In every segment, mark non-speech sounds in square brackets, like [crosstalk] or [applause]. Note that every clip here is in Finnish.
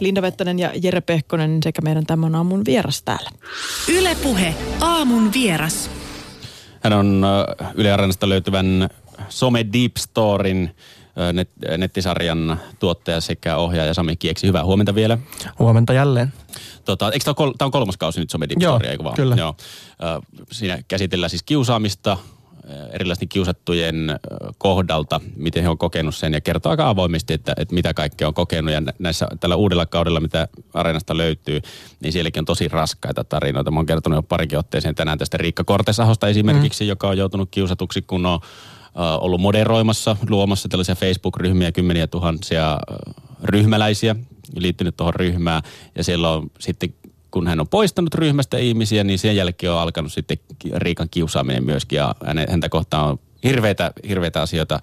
Linda Vettänen ja Jere Pehkonen sekä meidän tämän aamun vieras täällä. Ylepuhe aamun vieras. Hän on äh, Yle Areenasta löytyvän Some Deep Storin äh, net, nettisarjan tuottaja sekä ohjaaja Sami Kieksi. Hyvää huomenta vielä. Huomenta jälleen. Tota, eikö tämä kol- on kolmas kausi nyt Some Deep Joo, Story, eikö vaan? kyllä. Joo. Äh, Siinä käsitellään siis kiusaamista erilaisten kiusattujen äh, kohdalta, miten he on kokenut sen ja kertoo aika avoimesti, että, että mitä kaikkea on kokenut. Ja nä- näissä tällä uudella kaudella, mitä Areenasta löytyy, niin sielläkin on tosi raskaita tarinoita. Mä oon kertonut jo parikin otteeseen tänään tästä Riikka Kortesahosta esimerkiksi, mm. joka on joutunut kiusatuksi, kun on äh, ollut moderoimassa, luomassa tällaisia Facebook-ryhmiä, kymmeniä tuhansia ryhmäläisiä liittynyt tuohon ryhmään. Ja siellä on sitten kun hän on poistanut ryhmästä ihmisiä, niin sen jälkeen on alkanut sitten Riikan kiusaaminen myöskin. Ja häntä kohtaan on hirveitä, hirveitä asioita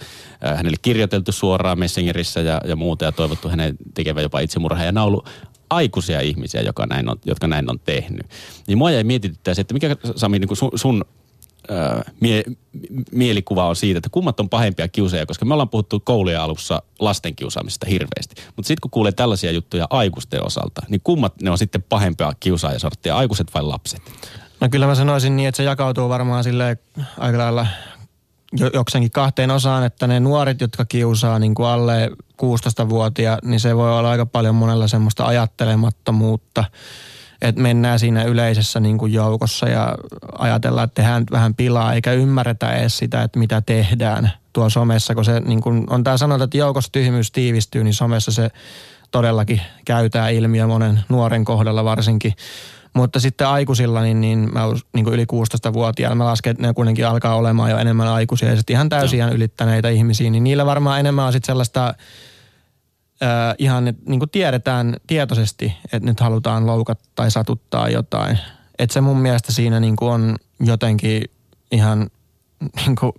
hänelle kirjoiteltu suoraan Messengerissä ja, ja muuta ja toivottu hänen tekevän jopa itsemurhaa. Ja ollut aikuisia ihmisiä, joka näin on, jotka näin on tehnyt. Niin mua jäi mietityttää se, että mikä Sami niin sun, sun mie, mielikuva on siitä, että kummat on pahempia kiusaajia, koska me ollaan puhuttu koulujen alussa lasten kiusaamisesta hirveästi. Mutta sitten kun kuulee tällaisia juttuja aikuisten osalta, niin kummat ne on sitten pahempia kiusaajasortteja, aikuiset vai lapset? No kyllä mä sanoisin niin, että se jakautuu varmaan sille aika lailla jo- jokseenkin kahteen osaan, että ne nuoret, jotka kiusaa niin kuin alle 16-vuotia, niin se voi olla aika paljon monella semmoista ajattelemattomuutta, että mennään siinä yleisessä niin kuin joukossa ja ajatellaan, että tehdään vähän pilaa, eikä ymmärretä edes sitä, että mitä tehdään tuolla somessa, kun se niin kuin on tämä sanota, että joukossa tyhmyys tiivistyy, niin somessa se todellakin käytää ilmiö monen nuoren kohdalla varsinkin. Mutta sitten aikuisilla, niin, niin, mä, niin kuin yli 16-vuotiailla, mä lasken, että ne kuitenkin alkaa olemaan jo enemmän aikuisia ja sitten ihan täysin ylittäneitä ihmisiä, niin niillä varmaan enemmän on sitten sellaista äh, ihan, että niin kuin tiedetään tietoisesti, että nyt halutaan loukata tai satuttaa jotain. Että se mun mielestä siinä niin kuin on jotenkin ihan [laughs] niin kuin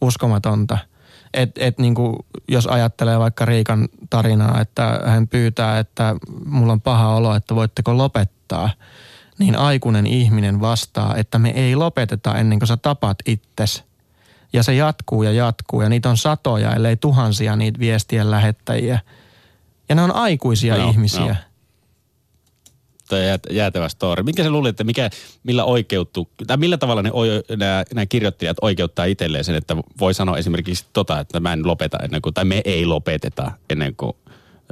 uskomatonta. Et, et niin kuin, jos ajattelee vaikka Riikan tarinaa, että hän pyytää, että mulla on paha olo, että voitteko lopettaa, niin aikuinen ihminen vastaa, että me ei lopeteta ennen kuin sä tapat itses. Ja se jatkuu ja jatkuu ja niitä on satoja, ellei tuhansia niitä viestien lähettäjiä. Ja ne on aikuisia Joo, ihmisiä. Toi jät, jäätävä story. Minkä sä luulet, että mikä, millä oikeuttuu, tai millä tavalla ne, nämä, nämä kirjoittelijat oikeuttaa itselleen sen, että voi sanoa esimerkiksi tota, että mä en lopeta ennen kuin, tai me ei lopeteta ennen kuin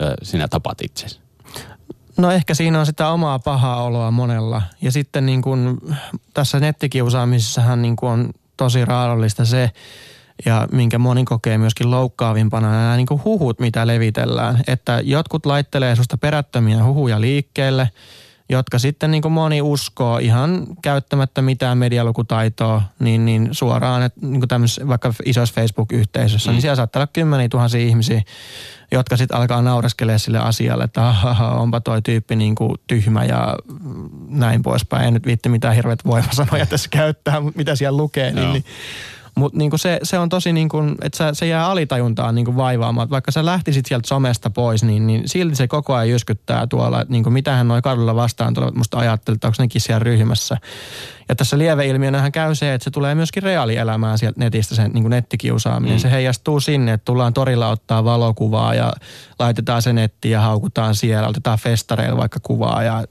ö, sinä tapat itsesi. No ehkä siinä on sitä omaa pahaa oloa monella. Ja sitten niin kuin tässä nettikiusaamisessahan niin kuin on tosi raadollista se, ja minkä moni kokee myöskin loukkaavimpana, nämä niin kuin huhut, mitä levitellään. Että jotkut laittelee susta perättömiä huhuja liikkeelle, jotka sitten niin kuin moni uskoo ihan käyttämättä mitään medialukutaitoa, niin, niin suoraan, että niin kuin tämmöisessä, vaikka isoissa Facebook-yhteisössä, mm. niin siellä saattaa olla kymmeniä tuhansia ihmisiä, jotka sitten alkaa naureskelemaan sille asialle, että ahaha, onpa toi tyyppi niin kuin tyhmä ja näin poispäin. En nyt viitti mitään hirveät voimasanoja tässä käyttää, mutta mitä siellä lukee, niin, Joo. niin mutta niinku se, se on tosi, niinku, että se jää alitajuntaan niinku vaivaamaan. Et Vaikka sä lähtisit sieltä somesta pois, niin, niin silti se koko ajan jyskyttää tuolla, että niinku, mitähän noi kadulla vastaan tulevat musta ajattelee, että onko nekin siellä ryhmässä. Ja tässä lieveilmiönähän käy se, että se tulee myöskin reaalielämään sieltä netistä, se niinku nettikiusaaminen. Mm. Se heijastuu sinne, että tullaan torilla ottaa valokuvaa ja laitetaan se nettiin ja haukutaan siellä, otetaan festareilla vaikka kuvaa ja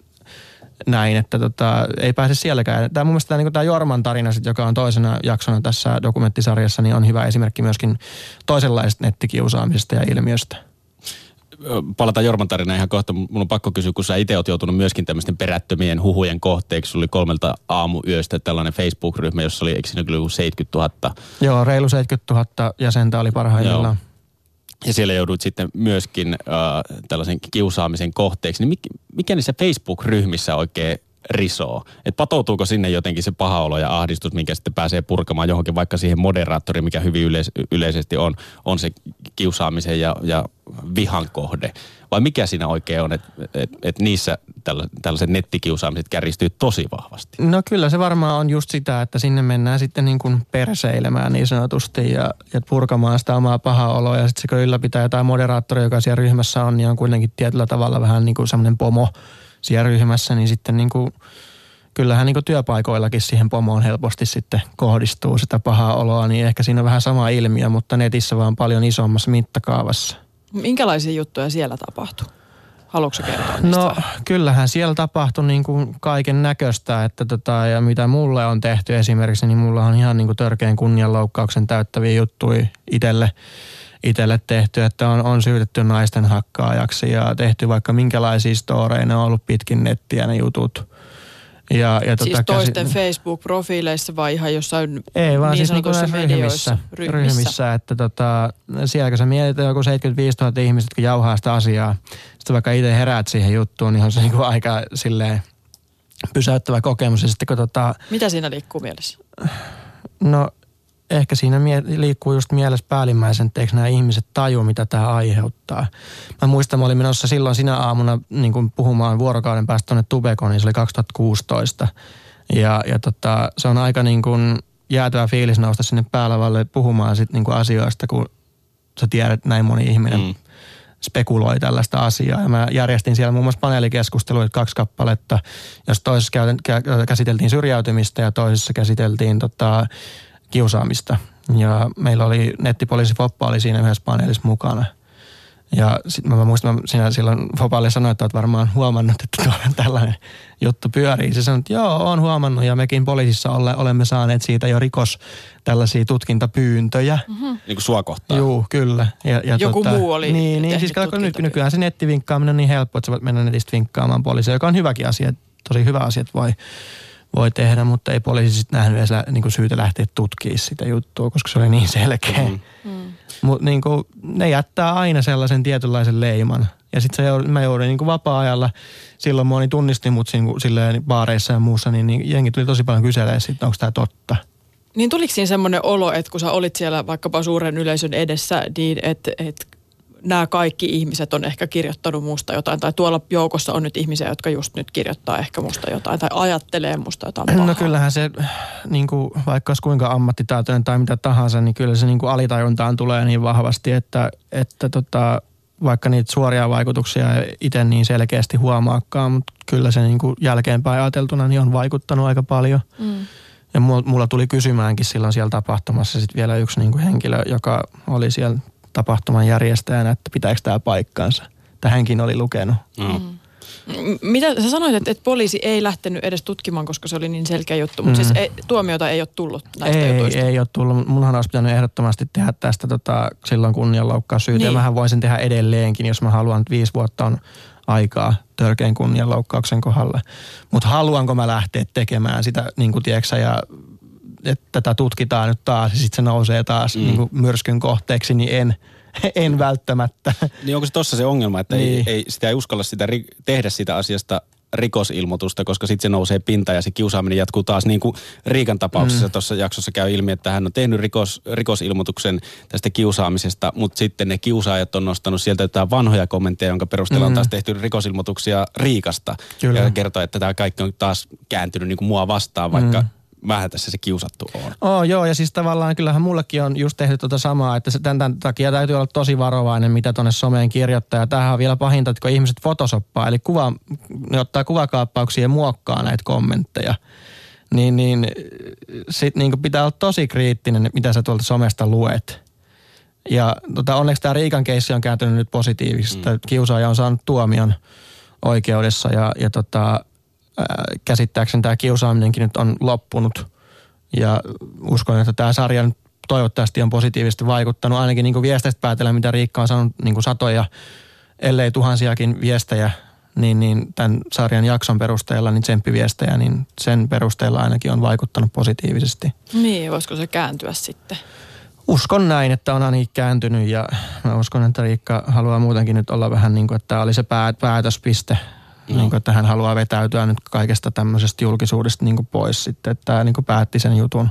näin, että tota, ei pääse sielläkään. Tämä mun mielestä tämä, niin tämä Jorman tarina, sit, joka on toisena jaksona tässä dokumenttisarjassa, niin on hyvä esimerkki myöskin toisenlaisesta nettikiusaamisesta ja ilmiöstä. Palataan Jorman tarinaan ihan kohta. Mun on pakko kysyä, kun sä itse oot joutunut myöskin tämmöisten perättömien huhujen kohteeksi. Sulla oli kolmelta aamuyöstä tällainen Facebook-ryhmä, jossa oli, eikö siinä kyllä joku 70 000 Joo, reilu 70 000 jäsentä oli parhaimmillaan. Ja siellä joudut sitten myöskin äh, tällaisen kiusaamisen kohteeksi, niin mikä, niissä Facebook-ryhmissä oikein risoo? Et patoutuuko sinne jotenkin se paha olo ja ahdistus, minkä sitten pääsee purkamaan johonkin, vaikka siihen moderaattoriin, mikä hyvin yleis- yleisesti on, on se kiusaamisen ja, ja vihan kohde? Vai mikä siinä oikein on, että et, et niissä tälla, tällaiset nettikiusaamiset kärjistyy tosi vahvasti? No kyllä se varmaan on just sitä, että sinne mennään sitten niin kuin perseilemään niin sanotusti ja, ja purkamaan sitä omaa pahaa oloa. Ja sitten se kun ylläpitää jotain moderaattoria, joka siellä ryhmässä on, niin on kuitenkin tietyllä tavalla vähän niin kuin semmoinen pomo siellä ryhmässä, niin sitten niin kuin, kyllähän niin työpaikoillakin siihen pomoon helposti sitten kohdistuu sitä pahaa oloa, niin ehkä siinä on vähän sama ilmiö, mutta netissä vaan paljon isommassa mittakaavassa. Minkälaisia juttuja siellä tapahtuu? Haluatko kertoa niistä No kyllähän siellä tapahtui niin kuin kaiken näköistä, että tota, ja mitä mulle on tehty esimerkiksi, niin mulla on ihan niin kuin törkeän kunnianloukkauksen täyttäviä juttuja itselle, itelle tehty, että on, on syytetty naisten hakkaajaksi ja tehty vaikka minkälaisia storeja, ne on ollut pitkin nettiä ne jutut. Ja, ja Siis tota, toisten käsi- Facebook-profiileissa vai ihan jossain ei, vaan niin siis niinku sanotuissa näissä medioissa, ryhmissä, ryhmissä. että tota, siellä kun sä mietit joku 75 000 ihmistä, jotka jauhaa sitä asiaa, sitten vaikka itse heräät siihen juttuun, niin on se niinku aika silleen pysäyttävä kokemus. Ja sitten kun tota, Mitä siinä liikkuu mielessä? no ehkä siinä mie- liikkuu just mielessä päällimmäisen, että eikö nämä ihmiset taju, mitä tämä aiheuttaa. Mä muistan, mä olin menossa silloin sinä aamuna niin kuin puhumaan vuorokauden päästä tuonne Tubekon, niin se oli 2016. Ja, ja tota, se on aika niin kuin jäätävä fiilis nousta sinne päälavalle puhumaan sit niin kuin asioista, kun sä tiedät, että näin moni ihminen mm. spekuloi tällaista asiaa. Ja mä järjestin siellä muun muassa paneelikeskusteluita kaksi kappaletta, jos toisessa kä- kä- käsiteltiin syrjäytymistä ja toisessa käsiteltiin tota, kiusaamista. Ja meillä oli nettipoliisi Foppa oli siinä yhdessä paneelissa mukana. Ja sitten mä muistan, mä sinä silloin Fopalle sanoin, että olet varmaan huomannut, että tuolla tällainen juttu pyörii. Se sanoi, että joo, on huomannut ja mekin poliisissa ole, olemme saaneet siitä jo rikos tällaisia tutkintapyyntöjä. Mm-hmm. Niin kuin sua kohtaan. Joo, kyllä. Ja, ja Joku muu oli Niin, niin siis kato, nyt, nykyään se nettivinkkaaminen on niin helppo, että sä voit mennä netistä vinkkaamaan poliisia, joka on hyväkin asia. Tosi hyvä asia, että voi, voi tehdä, mutta ei poliisi sitten nähnyt edes lä- niin syytä lähteä tutkimaan sitä juttua, koska se oli niin selkeä. Mm. Mm. Mutta niin ne jättää aina sellaisen tietynlaisen leiman. Ja sitten mä joudun niin vapaa-ajalla, silloin moni tunnisti mut niinku silleen baareissa ja muussa, niin, niin jengi tuli tosi paljon kyselemään, että onko tämä totta. Niin tuliko siinä semmoinen olo, että kun sä olit siellä vaikkapa suuren yleisön edessä, niin että et nämä kaikki ihmiset on ehkä kirjoittanut musta jotain, tai tuolla joukossa on nyt ihmisiä, jotka just nyt kirjoittaa ehkä musta jotain, tai ajattelee musta jotain pahaa. No kyllähän se, niin kuin, vaikka olisi kuinka ammattitaitoinen tai mitä tahansa, niin kyllä se niin kuin alitajuntaan tulee niin vahvasti, että, että tota, vaikka niitä suoria vaikutuksia ei itse niin selkeästi huomaakaan, mutta kyllä se niin kuin jälkeenpäin ajateltuna niin on vaikuttanut aika paljon. Mm. Ja mulla, mulla tuli kysymäänkin silloin siellä tapahtumassa sit vielä yksi niin kuin henkilö, joka oli siellä tapahtuman järjestäjänä, että pitääkö tämä paikkaansa. Että hänkin oli lukenut. Mm. Mitä sä sanoit, että, että poliisi ei lähtenyt edes tutkimaan, koska se oli niin selkeä juttu, mutta Mm. siis ei, tuomiota ei ole tullut näistä ei, jutuista. ei ole tullut. Munhan olisi pitänyt ehdottomasti tehdä tästä tota, silloin kunnianloukkaussyytä. Niin. Ja mähän voisin tehdä edelleenkin, jos mä haluan, että viisi vuotta on aikaa törkeän kunnianloukkauksen kohdalla. Mutta haluanko mä lähteä tekemään sitä, niin kuin tiedätkö, ja että tätä tutkitaan nyt taas ja sitten se nousee taas Mm. niin kuin myrskyn kohteeksi, niin en, [laughs] en välttämättä. Niin onko se tossa se ongelma, että niin. ei, ei, sitä ei uskalla sitä, ri- tehdä sitä asiasta rikosilmoitusta, koska sitten se nousee pintaan ja se kiusaaminen jatkuu taas niin kuin Riikan tapauksessa. Mm. Tuossa jaksossa käy ilmi, että hän on tehnyt rikos, rikosilmoituksen tästä kiusaamisesta, mutta sitten ne kiusaajat on nostanut sieltä jotain vanhoja kommentteja, jonka perusteella mm. on taas tehty rikosilmoituksia Riikasta. Kyllä. Ja kertoo, että tämä kaikki on taas kääntynyt niin kuin mua vastaan, vaikka mm. Vähän tässä se kiusattu on. Oh, joo, ja siis tavallaan kyllähän mullekin on just tehty tuota samaa, että se tämän, tämän takia täytyy olla tosi varovainen, mitä tuonne someen kirjoittaa. Ja tämähän on vielä pahinta, että kun ihmiset fotosoppaa, eli kuva, ne ottaa kuvakaappauksia ja muokkaa näitä kommentteja, niin, niin sit niin pitää olla tosi kriittinen, mitä sä tuolta somesta luet. Ja tota, onneksi tämä Riikan keissi on kääntynyt nyt positiivisesti. Mm. Kiusaaja on saanut tuomion oikeudessa ja, ja tota, käsittääkseni tämä kiusaaminenkin nyt on loppunut. Ja uskon, että tämä sarja nyt toivottavasti on positiivisesti vaikuttanut. Ainakin niin kuin viesteistä päätellä, mitä Riikka on saanut niin kuin satoja, ellei tuhansiakin viestejä, niin, niin tämän sarjan jakson perusteella, niin tsemppiviestejä, niin sen perusteella ainakin on vaikuttanut positiivisesti. Niin, voisiko se kääntyä sitten? Uskon näin, että on ainakin kääntynyt ja mä uskon, että Riikka haluaa muutenkin nyt olla vähän niin kuin, että tämä oli se pää, päätöspiste. No. Niin kuin, että hän haluaa vetäytyä nyt kaikesta tämmöisestä julkisuudesta niin kuin pois sitten, että tämä niin kuin päätti sen jutun.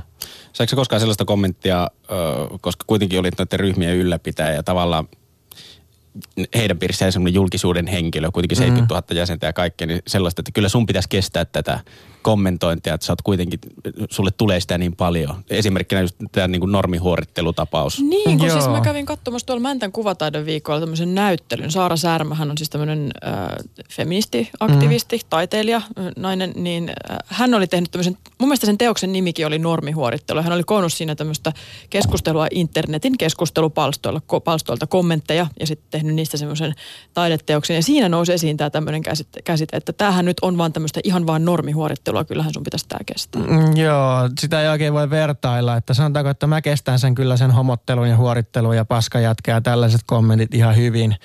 Saiko se koskaan sellaista kommenttia, koska kuitenkin olit noiden ryhmien ylläpitäjä ja tavallaan heidän piirissään semmoinen julkisuuden henkilö, kuitenkin 70 000 jäsentä ja kaikkea, niin sellaista, että kyllä sun pitäisi kestää tätä kommentointia, että sä oot kuitenkin, sulle tulee sitä niin paljon. Esimerkkinä just tämä niin kuin normihuorittelutapaus. Niin, kun Joo. siis mä kävin katsomassa tuolla Mäntän kuvataidon viikolla tämmöisen näyttelyn. Saara Särmähän on siis tämmöinen äh, feministi, aktivisti, mm. taiteilija, äh, nainen, niin äh, hän oli tehnyt tämmöisen, mun mielestä sen teoksen nimikin oli normihuorittelu. Hän oli koonnut siinä tämmöistä keskustelua internetin keskustelupalstoilla, palstoilta kommentteja ja sitten tehnyt niistä semmoisen taideteoksen. Ja siinä nousi esiin tämä tämmöinen käsite, käsite, että tämähän nyt on vaan tämmöistä ihan vaan normihuorittelua. Kyllähän sun pitäisi tämä kestää. Mm, joo, sitä ei oikein voi vertailla. Että sanotaanko, että mä kestän sen kyllä sen homottelun ja huorittelun ja paskajätkä ja tällaiset kommentit ihan hyvin.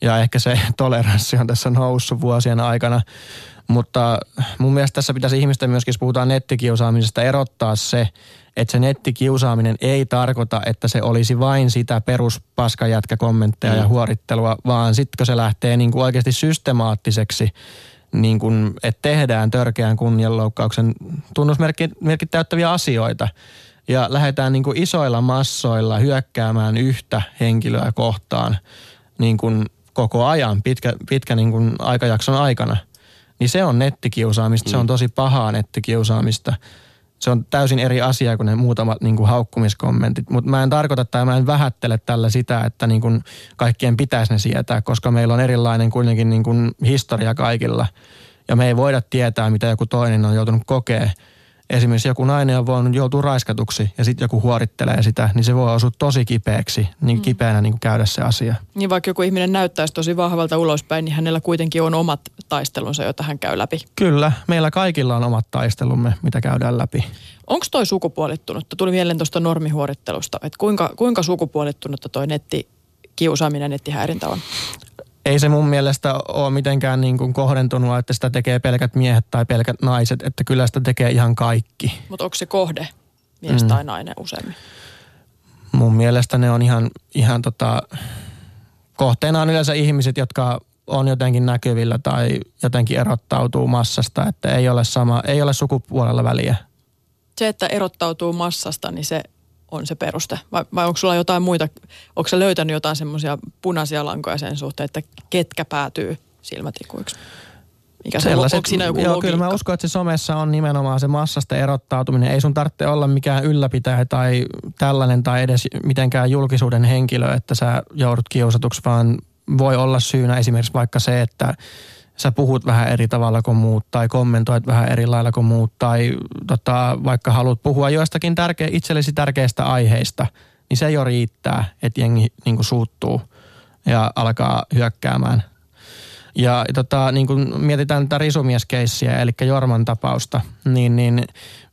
Ja ehkä se [laughs] toleranssi on tässä noussut vuosien aikana. Mutta mun mielestä tässä pitäisi ihmisten myöskin, jos puhutaan nettikiusaamisesta, erottaa se, että se nettikiusaaminen ei tarkoita, että se olisi vain sitä peruspaskajätkäkommentteja mm. ja huorittelua, vaan sitten kun se lähtee niin kuin oikeasti systemaattiseksi, niin kuin, että tehdään törkeän kunnianloukkauksen tunnusmerkit täyttäviä asioita ja lähdetään niin kuin isoilla massoilla hyökkäämään yhtä henkilöä kohtaan niin kuin koko ajan, pitkä, pitkä niin kuin aikajakson aikana – niin se on nettikiusaamista. Mm. Se on mm. tosi pahaa nettikiusaamista. Se on täysin eri asia kuin ne muutamat niin kuin haukkumiskommentit. Mutta mä en tarkoita tai mä en vähättele tällä sitä, että niin kuin kaikkien pitäisi ne sietää, koska meillä on erilainen kuitenkin niin kuin historia kaikilla. Ja me ei voida tietää, mitä joku toinen on joutunut kokea – esimerkiksi joku nainen on voinut joutua raiskatuksi ja sitten joku huorittelee sitä, niin se voi osua tosi kipeäksi, niin mm. kipeänä niin kuin käydä se asia. Niin vaikka joku ihminen näyttäisi tosi vahvalta ulospäin, niin hänellä kuitenkin on omat taistelunsa, joita hän käy läpi. Kyllä, meillä kaikilla on omat taistelumme, mitä käydään läpi. Onko toi sukupuolittunutta? Tuli mieleen tuosta normihuorittelusta, että kuinka, kuinka sukupuolittunutta toi netti kiusaaminen, nettihäirintä on? Ei se mun mielestä ole mitenkään niin kuin kohdentunut, että sitä tekee pelkät miehet tai pelkät naiset, että kyllä sitä tekee ihan kaikki. Mutta onko se kohde mies mm. tai nainen useammin? Mun mielestä ne on ihan, ihan tota, kohteena on yleensä ihmiset, jotka on jotenkin näkyvillä tai jotenkin erottautuu massasta, että ei ole, sama, ei ole sukupuolella väliä. Se, että erottautuu massasta, niin se on se peruste? Vai, vai onko sulla jotain muita, onko sä löytänyt jotain semmoisia punaisia lankoja sen suhteen, että ketkä päätyy silmätikuiksi? Mikä se, onko siinä joku joo, kyllä mä uskon, että se somessa on nimenomaan se massasta erottautuminen. Ei sun tarvitse olla mikään ylläpitäjä tai tällainen tai edes mitenkään julkisuuden henkilö, että sä joudut kiusatuksi, vaan voi olla syynä esimerkiksi vaikka se, että sä puhut vähän eri tavalla kuin muut tai kommentoit vähän eri lailla kuin muut tai tota, vaikka haluat puhua joistakin tärke- itsellesi tärkeistä aiheista, niin se jo riittää, että jengi niin kuin suuttuu ja alkaa hyökkäämään. Ja tota, niin kuin mietitään tätä risumieskeissiä, eli Jorman tapausta, niin, niin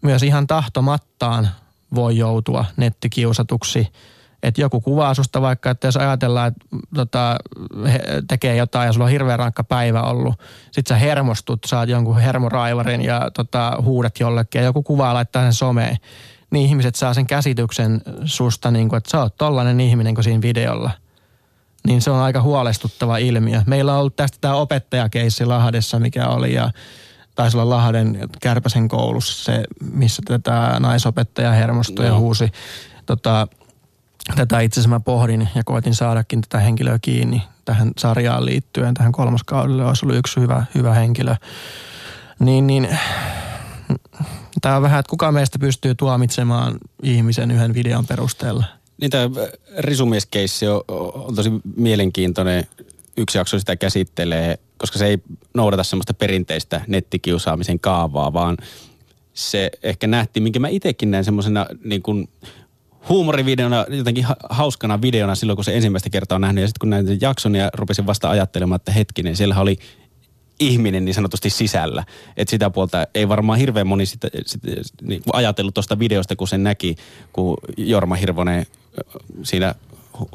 myös ihan tahtomattaan voi joutua nettikiusatuksi – että joku kuvaa susta vaikka, että jos ajatellaan, että tota, tekee jotain ja sulla on hirveän rankka päivä ollut, sit sä hermostut, saat jonkun hermoraivarin ja tota, huudat jollekin ja joku kuvaa laittaa sen someen, niin ihmiset saa sen käsityksen susta, niin kuin, että sä oot tollanen ihminen kuin siinä videolla. Niin se on aika huolestuttava ilmiö. Meillä on ollut tästä tämä opettajakeissi Lahdessa, mikä oli ja taisi olla Lahden Kärpäsen koulussa se, missä tätä naisopettaja hermostui no. ja huusi tota, tätä itse asiassa mä pohdin ja koitin saadakin tätä henkilöä kiinni tähän sarjaan liittyen. Tähän kolmoskaudelle olisi ollut yksi hyvä, hyvä henkilö. Niin, niin tämä on vähän, että kuka meistä pystyy tuomitsemaan ihmisen yhden videon perusteella. Niin tämä risumieskeissi on, on tosi mielenkiintoinen. Yksi jakso sitä käsittelee, koska se ei noudata semmoista perinteistä nettikiusaamisen kaavaa, vaan se ehkä nähtiin, minkä mä itsekin näin semmoisena niin kuin – huumorivideona, jotenkin hauskana videona silloin, kun se ensimmäistä kertaa on nähnyt. Ja sitten kun näin sen jakson ja rupesin vasta ajattelemaan, että hetkinen, siellä oli ihminen niin sanotusti sisällä. Että sitä puolta ei varmaan hirveän moni sitä, sitä, niin ajatellut tuosta videosta, kun sen näki, kun Jorma Hirvonen siinä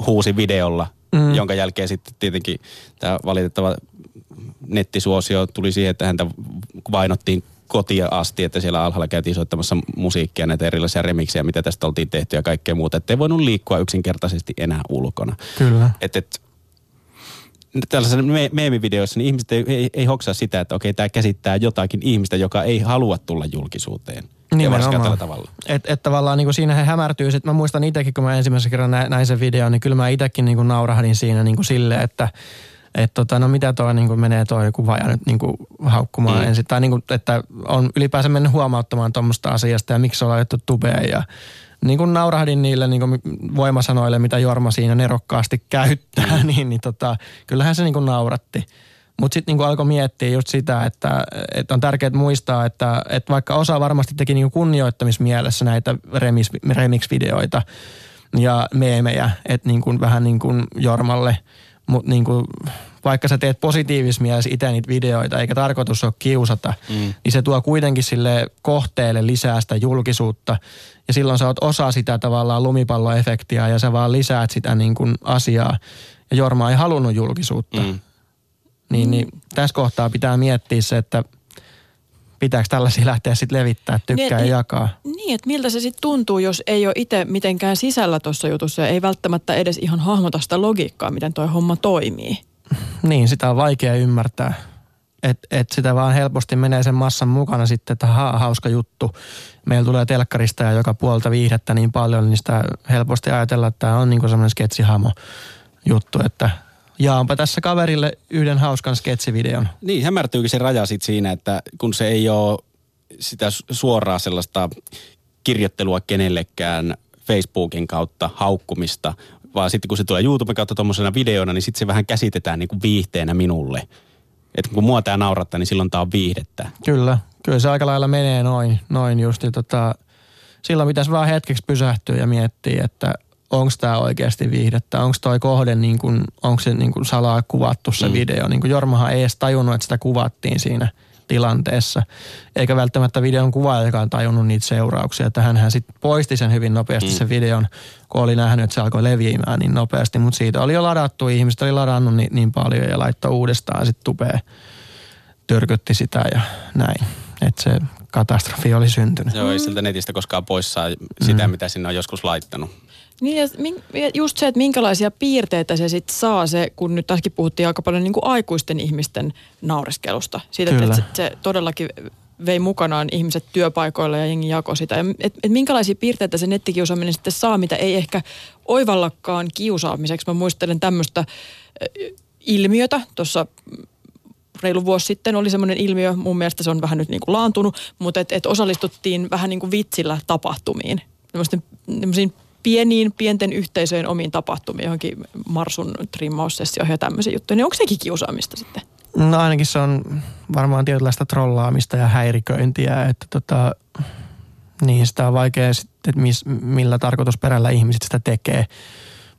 huusi videolla, mm. jonka jälkeen sitten tietenkin tämä valitettava nettisuosio tuli siihen, että häntä vainottiin kotia asti, että siellä alhaalla käytiin soittamassa musiikkia, näitä erilaisia remiksejä, mitä tästä oltiin tehty ja kaikkea muuta. Että ei voinut liikkua yksinkertaisesti enää ulkona. Kyllä. Et, et, tällaisissa me- meemivideoissa niin ihmiset ei, ei, ei hoksaa sitä, että okei, tämä käsittää jotakin ihmistä, joka ei halua tulla julkisuuteen. Nimenomaan. tällä tavalla. Että et tavallaan niin kuin siinä he hämärtyy. Sit mä muistan itsekin, kun mä ensimmäisen kerran näin sen videon, niin kyllä mä itsekin niin kuin naurahdin siinä niin kuin silleen, että – että tota, no mitä tuo niin menee tuo kuvaaja nyt niin kuin haukkumaan mm. ensin. Tai niin kuin, että on ylipäänsä mennyt huomauttamaan tuommoista asiasta ja miksi ollaan laitettu tubeen ja niin kuin naurahdin niille niin kuin voimasanoille, mitä Jorma siinä nerokkaasti käyttää, mm. [laughs] niin, niin tota, kyllähän se niin kuin nauratti. Mutta sitten niin alkoi miettiä just sitä, että, että on tärkeää muistaa, että, että vaikka osa varmasti teki niin kunnioittamismielessä näitä remix, remix-videoita ja meemejä, että niin kuin, vähän niin kuin Jormalle, mutta niin kuin, vaikka sä teet positiivisessa mielessä itse niitä videoita, eikä tarkoitus ole kiusata, mm. niin se tuo kuitenkin sille kohteelle lisää sitä julkisuutta. Ja silloin sä oot osa sitä tavallaan lumipalloefektiä ja sä vaan lisäät sitä niin kuin asiaa. Ja Jorma ei halunnut julkisuutta. Mm. Niin, niin tässä kohtaa pitää miettiä se, että pitääkö tällaisia lähteä sitten levittää, tykkää niin, ja jakaa. Niin, että miltä se sitten tuntuu, jos ei ole itse mitenkään sisällä tuossa jutussa ja ei välttämättä edes ihan hahmota sitä logiikkaa, miten toi homma toimii. [laughs] Niin, sitä on vaikea ymmärtää. Että et sitä vaan helposti menee sen massan mukana sitten, että ha, hauska juttu. Meillä tulee telkkarista ja joka puolta viihdettä niin paljon, niin sitä helposti ajatella, että tämä on niin semmoinen sketsihamo juttu, että jaanpa tässä kaverille yhden hauskan sketsivideon. Niin, hämärtyykin se raja sitten siinä, että kun se ei ole sitä suoraa sellaista kirjoittelua kenellekään Facebookin kautta haukkumista, vaan sitten kun se tulee YouTuben kautta tuommoisena videona, niin sitten se vähän käsitetään niin kuin viihteenä minulle. Että kun mua tämä naurattaa, niin silloin tämä on viihdettä. Kyllä, kyllä se aika lailla menee noin, noin just. Ja tota, silloin pitäisi vaan hetkeksi pysähtyä ja miettiä, että onko tämä oikeasti viihdettä, onko toi kohde, niin kun, onko se niin kun salaa kuvattu se mm. video. Niin kuin Jormahan ei edes tajunnut, että sitä kuvattiin siinä tilanteessa. Eikä välttämättä videon kuvaajakaan tajunnut niitä seurauksia. Että hän sitten poisti sen hyvin nopeasti mm. sen videon, kun oli nähnyt, että se alkoi leviämään niin nopeasti. Mutta siitä oli jo ladattu, ihmiset oli ladannut niin, niin paljon ja laittoi uudestaan sitten tupeen. Tyrkytti sitä ja näin. Että se katastrofi oli syntynyt. Joo, ei siltä netistä koskaan pois saa sitä, mm. mitä sinne on joskus laittanut. Niin ja just se, että minkälaisia piirteitä se sitten saa se, kun nyt tässäkin puhuttiin aika paljon niin kuin aikuisten ihmisten naureskelusta. Siitä, Kyllä. että se, se todellakin vei mukanaan ihmiset työpaikoilla ja jengi jako sitä. Et, et minkälaisia piirteitä se nettikiusaaminen sitten saa, mitä ei ehkä oivallakaan kiusaamiseksi. Mä muistelen tämmöistä ilmiötä tuossa reilu vuosi sitten oli semmoinen ilmiö, mun mielestä se on vähän nyt niin kuin laantunut, mutta että et osallistuttiin vähän niin kuin vitsillä tapahtumiin. Tämmöisiin pieniin, pienten yhteisöjen omiin tapahtumiin, johonkin Marsun trimmaussessioihin ja tämmöisiä juttuja, niin onko sekin kiusaamista sitten? No ainakin se on varmaan tietynlaista trollaamista ja häiriköintiä, että tota, niin sitä on vaikea sitten, että mis, millä tarkoitusperällä ihmiset sitä tekee.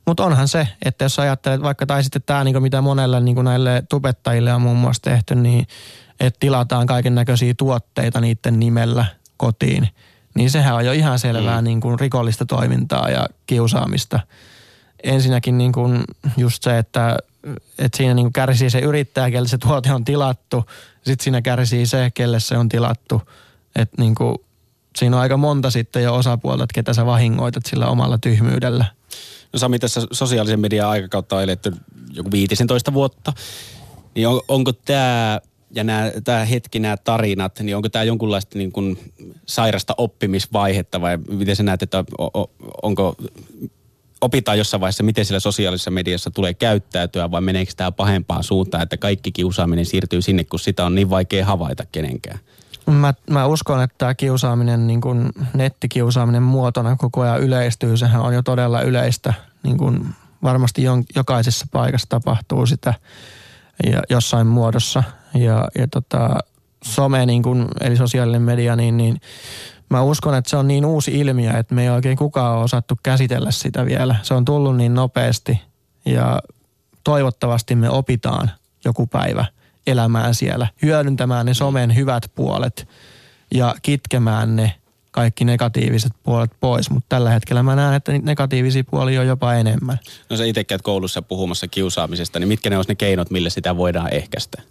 Mutta onhan se, että jos ajattelet vaikka, tai sitten tämä niin mitä monelle niin näille tubettajille on muun muassa tehty, niin että tilataan kaiken näköisiä tuotteita niiden nimellä kotiin – niin sehän on jo ihan selvää mm. niin kuin rikollista toimintaa ja kiusaamista. Ensinnäkin niin kuin just se, että, että siinä niin kuin kärsii se yrittäjä, kelle se tuote on tilattu. Sitten siinä kärsii se, kelle se on tilattu. Että niin kuin, siinä on aika monta sitten jo osapuolta, että ketä sä vahingoitat sillä omalla tyhmyydellä. No Sami, tässä sosiaalisen median aikakautta on eletty joku 15 vuotta. Niin on, onko tämä ja tämä hetki, nämä tarinat, niin onko tämä jonkunlaista niin kuin sairasta oppimisvaihetta vai miten sä näet, että onko, opitaan jossain vaiheessa, miten sillä sosiaalisessa mediassa tulee käyttäytyä vai meneekö tämä pahempaan suuntaan, että kaikki kiusaaminen siirtyy sinne, kun sitä on niin vaikea havaita kenenkään? Mä, mä uskon, että tämä kiusaaminen, niin kuin nettikiusaaminen muotona koko ajan yleistyy. Sehän on jo todella yleistä. Niin kuin varmasti jon, jokaisessa paikassa tapahtuu sitä ja jossain muodossa. Ja, ja tota, some, niin kun, eli sosiaalinen media, niin, niin mä uskon, että se on niin uusi ilmiö, että me ei oikein kukaan ole osattu käsitellä sitä vielä. Se on tullut niin nopeasti ja toivottavasti me opitaan joku päivä elämään siellä, hyödyntämään ne somen hyvät puolet ja kitkemään ne kaikki negatiiviset puolet pois, mutta tällä hetkellä mä näen, että negatiivisia puolia on jopa enemmän. No sä itse käyt koulussa puhumassa kiusaamisesta, niin mitkä ne olisi ne keinot, millä sitä voidaan ehkäistä?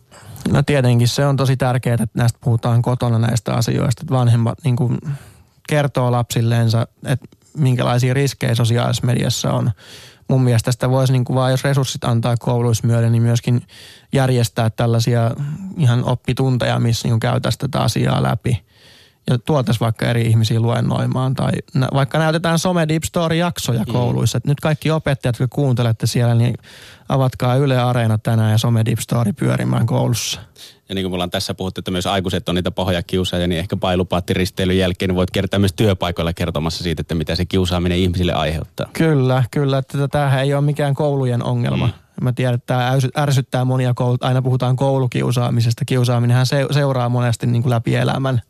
No tietenkin se on tosi tärkeää, että näistä puhutaan kotona näistä asioista, että vanhemmat niin kuin kertoo lapsilleensa, että minkälaisia riskejä sosiaalisessa mediassa on. Mun mielestä sitä voisi niin kuin vaan, jos resurssit antaa kouluissa myöden, niin myöskin järjestää tällaisia ihan oppitunteja, missä niin käytäisiin tätä asiaa läpi ja tuotaisiin vaikka eri ihmisiä luennoimaan tai vaikka näytetään Some Deep Story-jaksoja mm. kouluissa. Että nyt kaikki opettajat, jotka kuuntelette siellä, niin avatkaa Yle Areena tänään ja Some Deep Story pyörimään koulussa. Ja niin kuin me ollaan tässä puhuttu, että myös aikuiset on niitä pahoja kiusaajia, niin ehkä pailupaattiristeilyjen jälkeen voit kertoa myös työpaikoilla kertomassa siitä, että mitä se kiusaaminen ihmisille aiheuttaa. Kyllä, kyllä. Että tämähän ei ole mikään koulujen ongelma. Mm. Mä tiedän, että tämä ärsyttää monia, koulut, aina puhutaan koulukiusaamisesta. Kiusaaminenhan se, seuraa monesti niin kuin läpi elämän.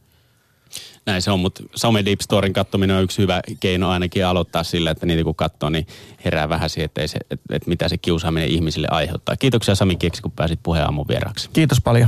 Näin se on, mutta Some Deep Storin kattominen on yksi hyvä keino ainakin aloittaa sillä, että niitä kun katsoo, niin herää vähän siihen, että, se, että, että mitä se kiusaaminen ihmisille aiheuttaa. Kiitoksia Sami Kieksi, kun pääsit puheen aamun vieraaksi. Kiitos paljon.